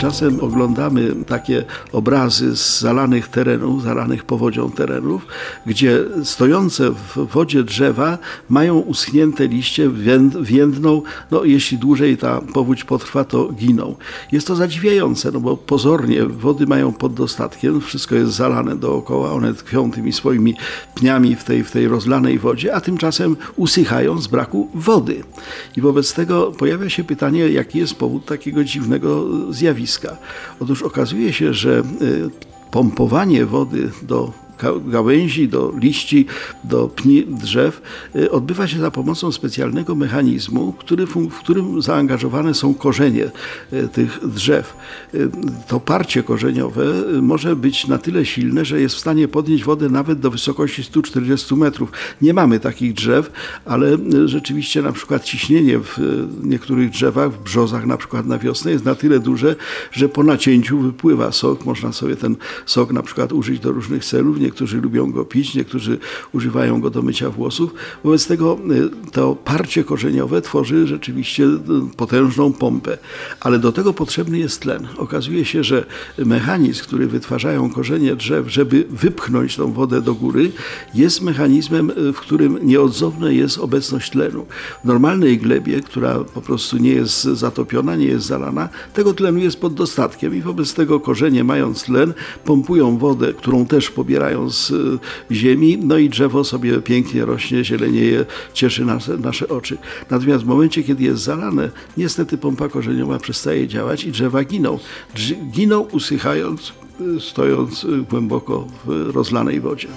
Czasem oglądamy takie obrazy z zalanych terenów, zalanych powodzią terenów, gdzie stojące w wodzie drzewa mają uschnięte liście, wię- więdną, no jeśli dłużej ta powódź potrwa, to giną. Jest to zadziwiające, no bo pozornie wody mają pod dostatkiem, wszystko jest zalane dookoła, one tkwią tymi swoimi pniami w tej, w tej rozlanej wodzie, a tymczasem usychają z braku wody. I wobec tego pojawia się pytanie, jaki jest powód takiego dziwnego zjawiska. Otóż okazuje się, że y, pompowanie wody do gałęzi, do liści, do pni drzew y, odbywa się za pomocą specjalnego mechanizmu, który, w którym zaangażowane są korzenie y, tych drzew. Y, To parcie korzeniowe może być na tyle silne, że jest w stanie podnieść wodę nawet do wysokości 140 metrów. Nie mamy takich drzew, ale rzeczywiście na przykład ciśnienie w niektórych drzewach, w brzozach na przykład na wiosnę jest na tyle duże, że po nacięciu wypływa sok. Można sobie ten sok na przykład użyć do różnych celów. Niektórzy lubią go pić, niektórzy używają go do mycia włosów. Wobec tego y, to parcie korzeniowe tworzy rzeczywiście y, potężną pompę. Ale do tego potrzebny jest tlen. Okazuje się, że mechanizm, który wytwarzają korzenie drzew, żeby wypchnąć tą wodę do góry, jest mechanizmem, y, w którym nieodzowna jest obecność tlenu. W normalnej glebie, która po prostu nie jest zatopiona, nie jest zalana, tego tlenu jest pod dostatkiem i wobec tego korzenie mając tlen, pompują wodę, którą też pobierają z y, ziemi, no i drzewo sobie pięknie rośnie, zielenieje, cieszy nas, nasze oczy. Natomiast w momencie, kiedy jest zalane, niestety pompa korzeniowa przestaje działać i drzewa giną. Giną usychając, y, stojąc y, głęboko w rozlanej wodzie.